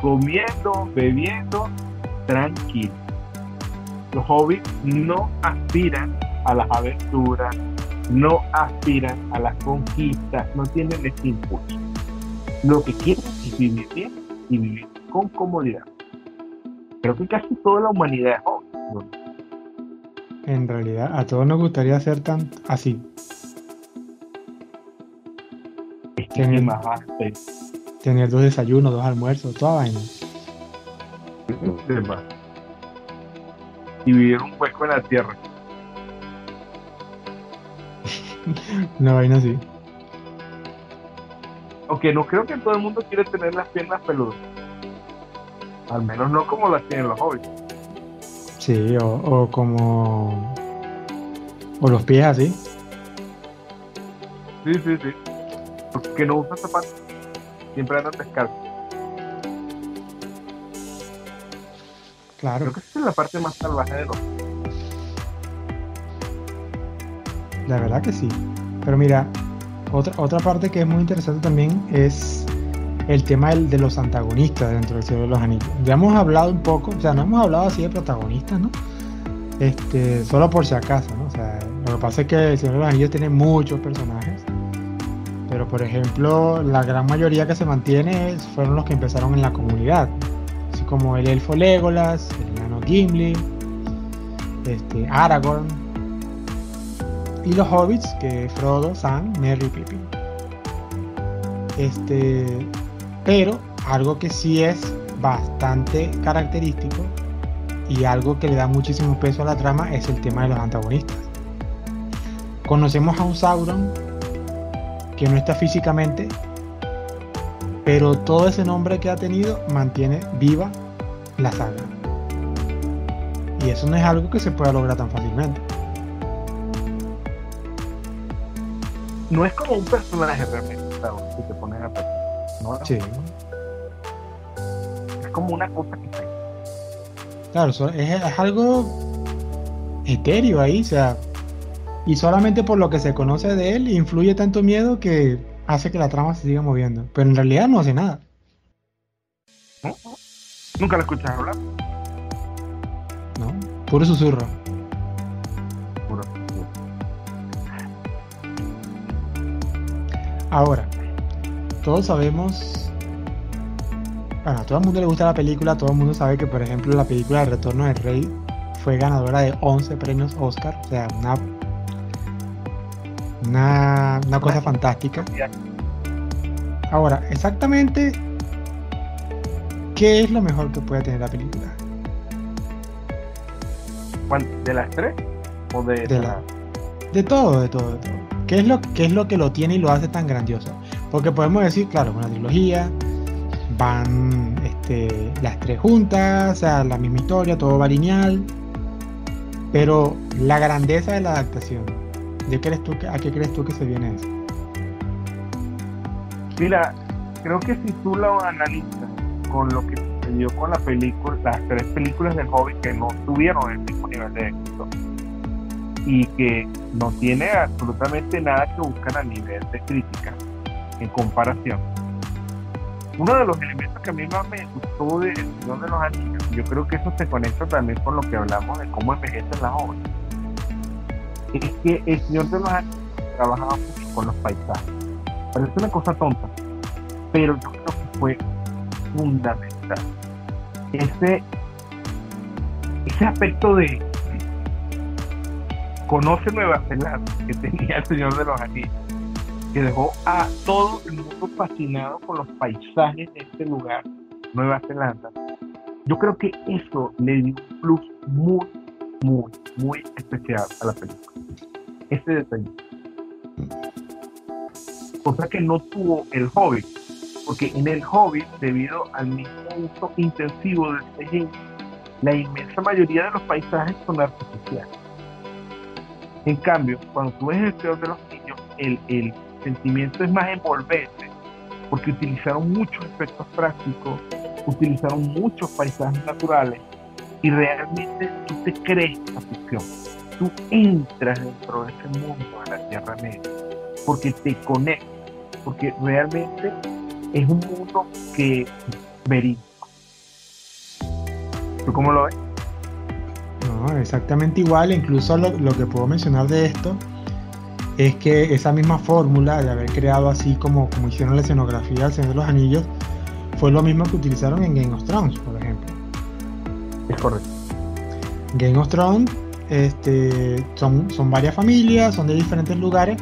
comiendo, bebiendo, tranquilo. Los hobbits no aspiran a las aventuras, no aspiran a las conquistas, no tienen ese impulso. Lo que quieren es vivir bien y vivir con comodidad. Creo que casi toda la humanidad es joven. En realidad, a todos nos gustaría ser tan así. tener, tener dos desayunos, dos almuerzos, toda vaina. Y vivir un hueco en la tierra. Una vaina así. Aunque no creo que todo el mundo quiere tener las piernas peludas. Al menos no como las tienen los hobbits. Sí, o, como. O los pies así. Sí, sí, sí. Porque no usan zapatos. Siempre andan descalzos. Claro. Creo que esa es la parte más salvaje de los. La verdad que sí. Pero mira, otra, otra parte que es muy interesante también es el tema de los antagonistas dentro del Señor de los Anillos. Ya hemos hablado un poco, o sea, no hemos hablado así de protagonistas, ¿no? Este, solo por si acaso, ¿no? O sea, lo que pasa es que el Señor de los Anillos tiene muchos personajes, pero por ejemplo, la gran mayoría que se mantiene fueron los que empezaron en la comunidad, así como el elfo Legolas, el enano Gimli, este, Aragorn, y los hobbits, que Frodo, Sam, Merry y Pippin. Este, pero algo que sí es bastante característico y algo que le da muchísimo peso a la trama es el tema de los antagonistas. Conocemos a un Sauron que no está físicamente, pero todo ese nombre que ha tenido mantiene viva la saga. Y eso no es algo que se pueda lograr tan fácilmente. no es como un personaje realmente, te pones a pensar. ¿No? Sí. Es como una cosa que está ahí. Claro, es, algo etéreo ahí, o sea, y solamente por lo que se conoce de él influye tanto miedo que hace que la trama se siga moviendo, pero en realidad no hace nada. ¿Nunca lo escuchas hablar? No, puro susurro. Ahora, todos sabemos, bueno, a todo el mundo le gusta la película, todo el mundo sabe que, por ejemplo, la película El Retorno del Rey fue ganadora de 11 premios Oscar, o sea, una, una, una cosa fantástica. Ahora, exactamente, ¿qué es lo mejor que puede tener la película? ¿De las tres? ¿O de, de, la, de todo, de todo, de todo. ¿Qué es, lo, ¿Qué es lo que lo tiene y lo hace tan grandioso? Porque podemos decir, claro, una trilogía, van este, las tres juntas, o sea, la misma historia, todo va lineal, pero la grandeza de la adaptación, ¿de crees tú, ¿a qué crees tú que se viene eso? Mira, creo que si tú lo analizas con lo que sucedió con la película, las tres películas del Hobbit que no tuvieron el mismo nivel de éxito y que no tiene absolutamente nada que buscar a nivel de crítica en comparación. Uno de los elementos que a mí más me gustó de de los Anillos, yo creo que eso se conecta también con lo que hablamos de cómo envejecen las obras, es que El Señor de los Anillos trabajaba mucho con los paisajes. Parece una cosa tonta, pero yo creo que fue fundamental. Ese, ese aspecto de conoce Nueva Zelanda que tenía el Señor de los Anillos, que dejó a todo el mundo fascinado con los paisajes de este lugar, Nueva Zelanda. Yo creo que eso le dio un plus muy, muy, muy especial a la película. Ese detalle cosa que no tuvo el Hobbit, porque en el Hobbit, debido al mismo uso intensivo del CGI, la inmensa mayoría de los paisajes son artificiales. En cambio, cuando tú ves el peor de los niños, el, el sentimiento es más envolvente, porque utilizaron muchos efectos prácticos, utilizaron muchos paisajes naturales, y realmente tú te crees la ficción. Tú entras dentro de ese mundo de la Tierra Media, porque te conectas porque realmente es un mundo que verídico. ¿Tú cómo lo ves? Exactamente igual, incluso lo, que puedo mencionar de esto es que esa misma fórmula de haber creado así como, como hicieron la escenografía del Señor de los Anillos fue lo mismo que utilizaron en Game of Thrones, por ejemplo. Es correcto. Game of Thrones este, son, son varias familias, son de diferentes lugares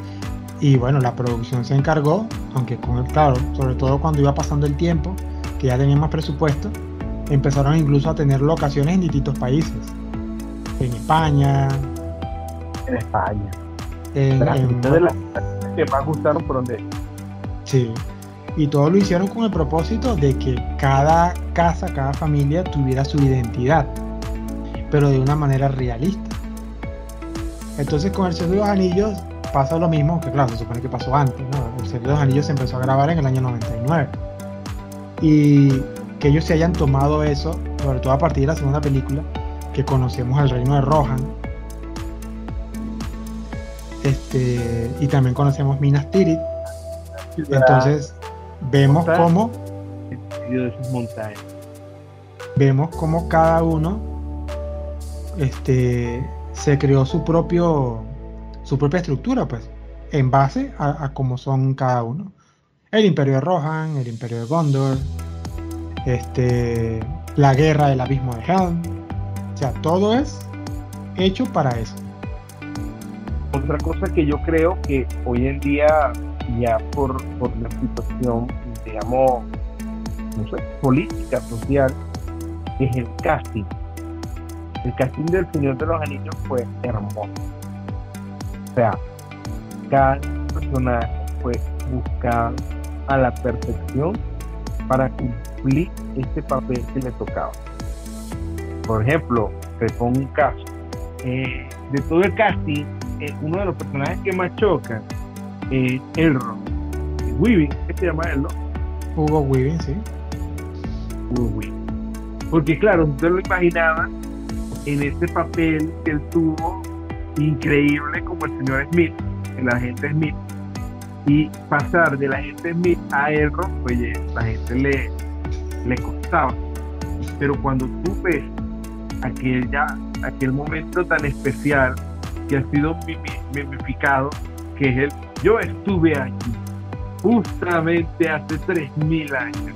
y bueno, la producción se encargó, aunque con el claro, sobre todo cuando iba pasando el tiempo, que ya tenían más presupuesto, empezaron incluso a tener locaciones en distintos países. En España. En España. En, de las que más gustaron por donde. Sí. Y todo lo hicieron con el propósito de que cada casa, cada familia tuviera su identidad, pero de una manera realista. Entonces con el Señor de los Anillos pasa lo mismo, que claro, se supone que pasó antes, ¿no? El Señor de los Anillos se empezó a grabar en el año 99. Y que ellos se hayan tomado eso, sobre todo a partir de la segunda película, que conocemos el reino de Rohan. Este, y también conocemos Minas Tirith. Entonces, vemos cómo. Vemos cómo cada uno este, se creó su propio su propia estructura, pues, en base a, cómo son cada uno. El imperio de Rohan, el imperio de Gondor, este, la guerra del abismo de Helm. O sea, todo es hecho para eso. Otra cosa que yo creo que hoy en día, ya por, por la situación, digamos, no sé, política, social, es el casting. El casting del Señor de los Anillos fue hermoso sea, cada personaje fue buscado a la perfección para cumplir este papel que le tocaba. Por ejemplo, te pongo un caso. Eh, de todo el casting, eh, uno de los personajes que más choca es Elrond. Weaving, ¿qué se llama él, no? Hugo Weaving, sí. Hugo Weaving. Porque claro, usted lo imaginaba en ese papel que él tuvo increíble como el señor Smith, el agente Smith, y pasar de la agente Smith a Elrond, pues la gente le, le costaba. Pero cuando tú ves aquel, ya, aquel momento tan especial que ha sido mimificado, que es el yo estuve aquí, justamente hace 3.000 años.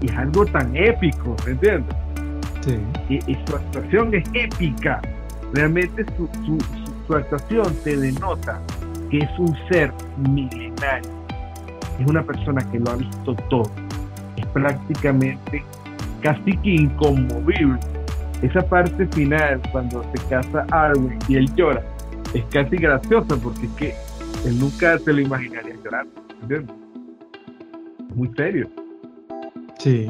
Y es algo tan épico, ¿me entiendes? Sí. Y, su actuación es épica. Realmente su, su, su actuación te denota que es un ser milenario. Es una persona que lo ha visto todo. Es prácticamente casi que inconmovible. Esa parte final, cuando se casa Arwen y él llora, es casi graciosa porque es que él nunca se lo imaginaría llorar. ¿entiendes? Muy serio. Sí.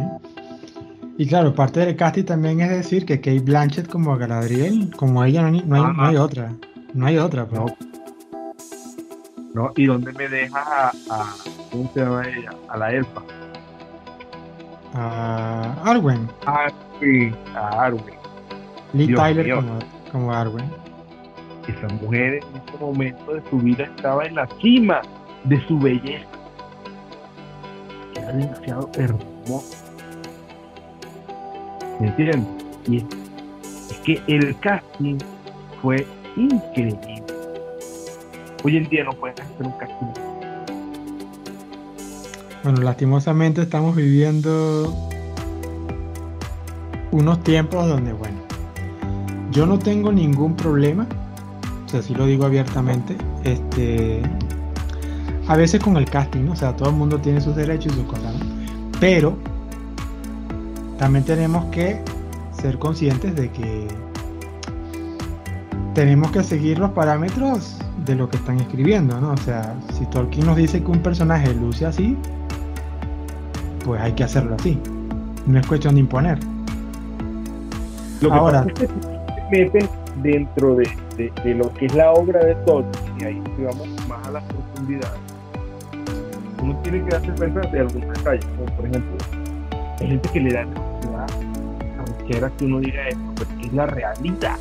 Y claro, parte del casting también es decir que Kate Blanchett como Galadriel, como ella no, hay, no hay otra. No hay otra. Pues. No. no. ¿Y dónde me dejas a, a, ¿Cómo se llama ella? A la elfa. A Arwen. Ah, sí, a Arwen. Lee Tyler como, como Arwen. Esa mujer en ese momento de su vida estaba en la cima de su belleza. Era demasiado hermosa. ¿Me entiendes? Y es, es que el casting fue increíble. Hoy en día no puedes hacer un casting. Bueno, lastimosamente estamos viviendo unos tiempos donde, bueno, yo no tengo ningún problema, sea, si lo digo abiertamente, este, a veces con el casting, o sea, todo el mundo tiene sus derechos y sus cosas, pero también tenemos que ser conscientes de que tenemos que seguir los parámetros de lo que están escribiendo, ¿no? O sea, si Tolkien nos dice que un personaje luce así, pues hay que hacerlo así. No es cuestión de imponer. Lo que Ahora, pasa es que meten dentro de, de, de, lo que es la obra de Tolkien, y ahí vamos más a la profundidad, uno tiene que darse cuenta de algunos detalles, como por ejemplo, hay gente que le da necesidad a cualquiera que uno diga esto, porque es la realidad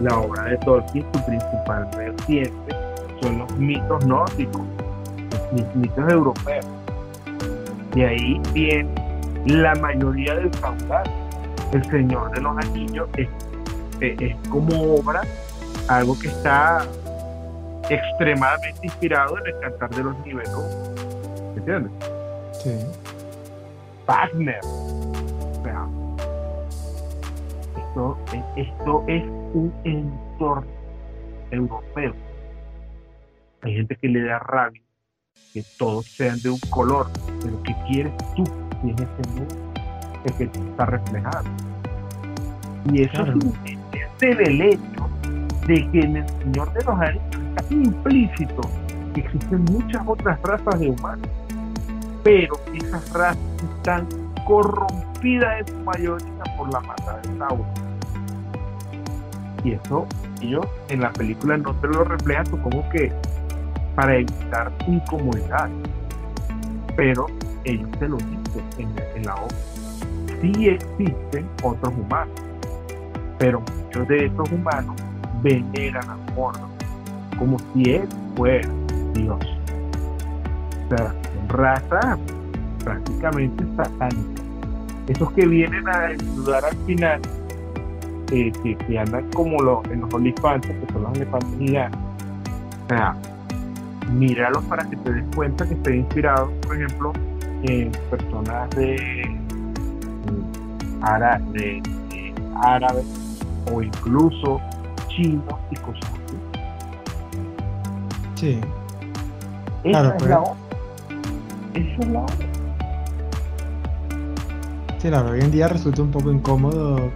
la obra de Tolkien, su principal vertiente son los mitos nórdicos, los mitos europeos. De ahí viene la mayoría del caudal. El Señor de los Anillos es, es, como obra algo que está extremadamente inspirado en el cantar de los niveles. ¿Entiendes? Sí. Wagner. O sea, esto, esto es un entorno europeo. Hay gente que le da rabia que todos sean de un color, pero que quieres tú en ese mundo el que está reflejado. Y eso claro. es del hecho de que en el Señor de los Anillos está implícito que existen muchas otras razas de humanos, pero esas razas están corrompidas en su mayoría por la mata de Sauron y eso ellos en la película no te lo reflejan, supongo que para evitar incomodidad. Pero ellos te lo dicen en, en la obra. Sí existen otros humanos, pero muchos de esos humanos veneran a Mordor como si él fuera Dios. O sea, son razas prácticamente satánicas. Esos que vienen a ayudar al final eh, que, que, andan como lo, en los olifantes, que son los elefantes gigantes. O sea, míralos para que te des cuenta que esté inspirado, por ejemplo, en personas de, de, de árabes o incluso chinos y cosas así. Sí. Esa claro, es pero... la obra. Esa es la obra. Sí, claro, hoy en día resulta un poco incómodo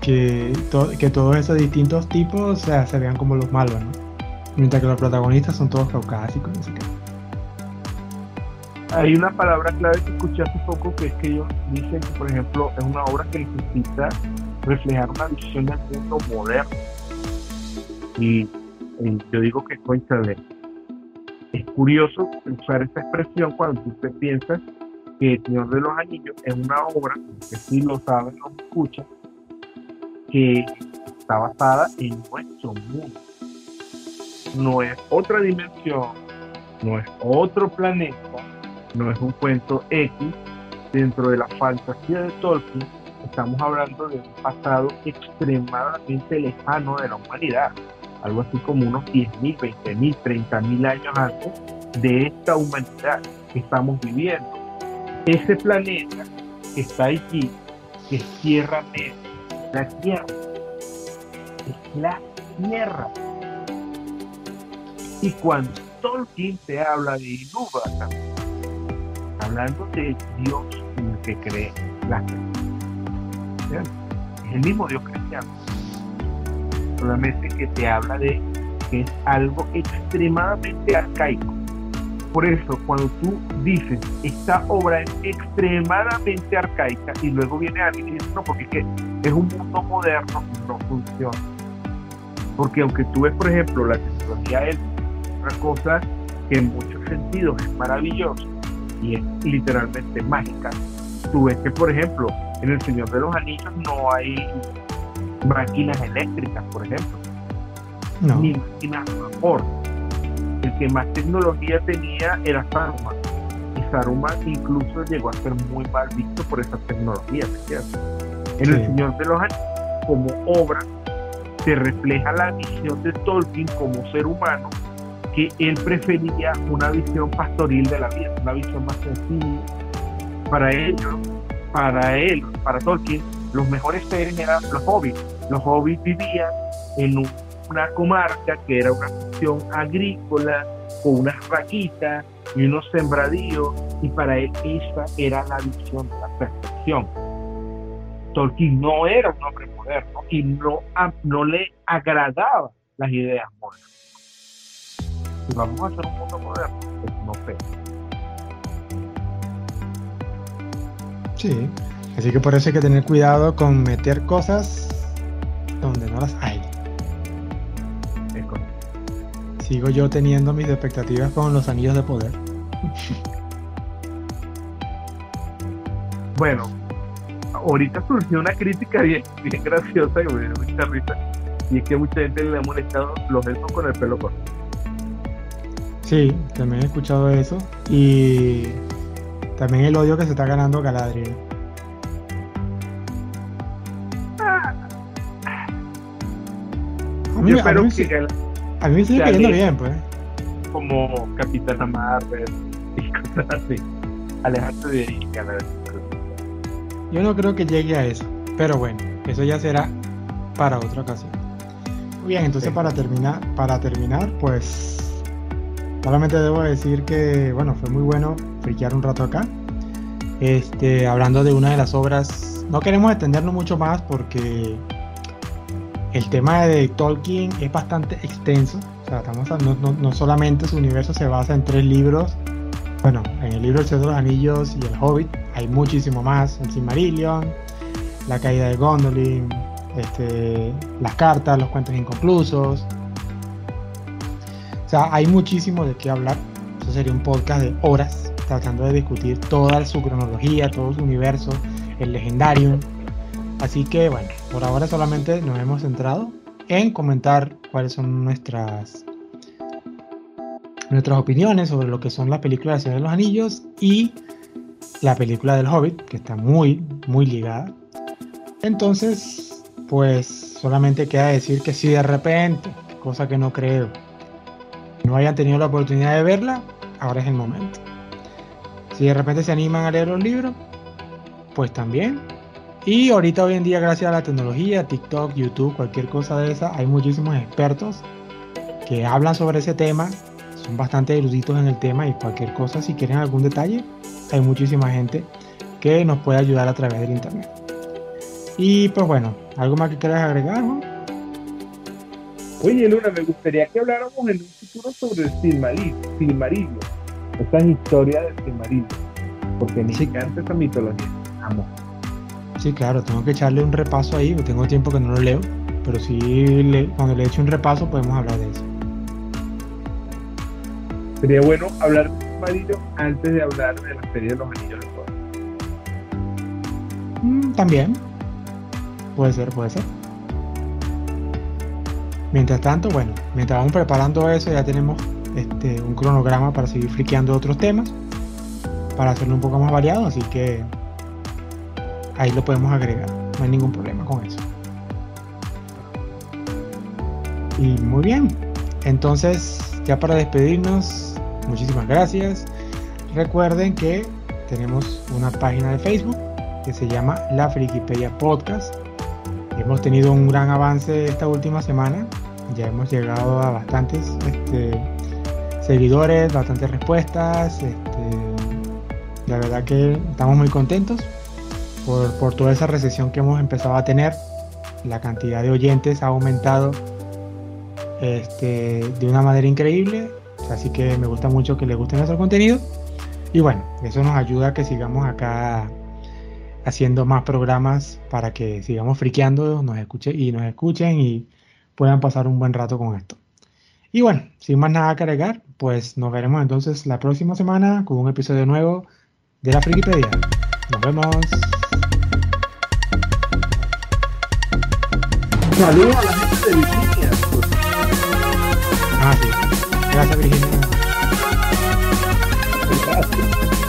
que, to que todos esos distintos tipos o sea, se vean como los malos, ¿no? Mientras que los protagonistas son todos caucásicos, no sé qué. Hay una palabra clave que escuché hace poco que es que ellos dicen que, por ejemplo, es una obra que necesita reflejar una visión del mundo moderno. Y, y yo digo que coincide. Es curioso usar esta expresión cuando tú te piensas que El Señor de los Anillos es una obra, que si lo saben, lo escuchan, que está basada en nuestro mundo. No es otra dimensión, no es otro planeta, no es un cuento X dentro de la fantasía de Tolkien. Estamos hablando de un pasado extremadamente lejano de la humanidad, algo así como unos 10.000, 20.000, 30.000 años antes de esta humanidad que estamos viviendo. Ese planeta que está allí, que es Tierra Media, la Tierra, es la Tierra. Y cuando Tolkien te habla de Ilúvatar, hablando de Dios que cree Es el mismo Dios cristiano. Solamente que te habla de que es algo extremadamente arcaico. Por eso, cuando tú dices, esta obra es extremadamente arcaica, y luego viene alguien y dice, no, porque es, es un mundo moderno, no funciona. Porque aunque tú ves, por ejemplo, la tecnología es una cosa que en muchos sentidos es maravillosa y es literalmente mágica, tú ves que, por ejemplo, en El Señor de los Anillos no hay máquinas eléctricas, por ejemplo, ni máquinas a vapor. El que más tecnología tenía era Saruman. Y Saruman incluso llegó a ser muy mal visto por esa tecnología, ¿cierto? En El Señor de los Anillos, como obra, se refleja la visión de Tolkien como ser humano, que él prefería una visión pastoril de la vida, una visión más sencilla, para ellos, para él, para Tolkien, los mejores seres eran los hobbits. Los hobbits vivían en una comarca que era una función agrícola, con unas vaquitas y unos sembradíos, y para él esa era la visión de la perfección. Tolkien no era un hombre moderno y no, no le agradaban las ideas modernas. Si vamos a hacer un mundo moderno, pues no sé. Sí, así que por eso hay que tener cuidado con meter cosas donde no las hay. Sigo yo teniendo mis expectativas con los anillos de poder. Bueno, ahorita surgió una crítica bien, bien graciosa que me dio mucha risa. Y es que mucha gente le ha molestado los elfos con el pelo corto. Sí, también he escuchado eso. Y también el odio que se está ganando Galadriel. A mí, a mí, que a mí me sigue cayendo bien, pues. Como Capitana Marvel y cosas así. Alejandro de Galadriel. Yo no creo que llegue a eso, pero bueno, eso ya será para otra ocasión. Muy bien, entonces para terminar, para terminar, pues solamente debo decir que bueno, fue muy bueno friquear un rato acá. Este, hablando de una de las obras, no queremos extendernos mucho más porque el tema de Tolkien es bastante extenso. O sea, estamos, no, no, solamente su universo se basa en tres libros. Bueno, en el libro El Señor de los Anillos y El Hobbit hay muchísimo más. El Silmarillion, La Caída de Gondolin, este, las cartas, los cuentos inconclusos. Hay muchísimo de qué hablar. Eso sería un podcast de horas tratando de discutir toda su cronología, todo su universo, el legendario. Así que bueno, por ahora solamente nos hemos centrado en comentar cuáles son nuestras nuestras opiniones sobre lo que son las películas de Señor de los Anillos y la película del Hobbit, que está muy, muy ligada. Entonces, pues solamente queda decir que si de repente, cosa que no creo, no hayan tenido la oportunidad de verla, ahora es el momento. Si de repente se animan a leer los libros, pues también. Y ahorita hoy en día, gracias a la tecnología, TikTok, YouTube, cualquier cosa de esa, hay muchísimos expertos que hablan sobre ese tema, son bastante eruditos en el tema y cualquier cosa, si quieren algún detalle, hay muchísima gente que nos puede ayudar a través del internet. Y pues bueno, ¿algo más que quieras agregar? Oye, Luna, me gustaría que habláramos en un futuro sobre el Silmarillo esta historia del Silmarillion, porque me sí. encanta esa mitología, amo. Sí, claro, tengo que echarle un repaso ahí, tengo tiempo que no lo leo, pero sí, le, cuando le eche un repaso podemos hablar de eso. Sería bueno hablar de Silmarillion antes de hablar de la serie de los anillos de poder. Mm, también, puede ser, puede ser. Mientras tanto, bueno, mientras vamos preparando eso, ya tenemos este, un cronograma para seguir friqueando otros temas, para hacerlo un poco más variado, así que ahí lo podemos agregar, no hay ningún problema con eso. Y muy bien, entonces ya para despedirnos, muchísimas gracias. Recuerden que tenemos una página de Facebook que se llama La Frikipedia Podcast. Hemos tenido un gran avance esta última semana. Ya hemos llegado a bastantes este, seguidores, bastantes respuestas. Este, la verdad que estamos muy contentos por, por toda esa recesión que hemos empezado a tener. La cantidad de oyentes ha aumentado este, de una manera increíble. Así que me gusta mucho que les guste nuestro contenido. Y bueno, eso nos ayuda a que sigamos acá haciendo más programas para que sigamos friqueando nos escuchen y nos escuchen y puedan pasar un buen rato con esto. Y bueno, sin más nada que agregar, pues nos veremos entonces la próxima semana con un episodio nuevo de la Frikipedia. Nos vemos. Saludos a la gente de Virginia. Ah, sí. Gracias, Virginia. Gracias.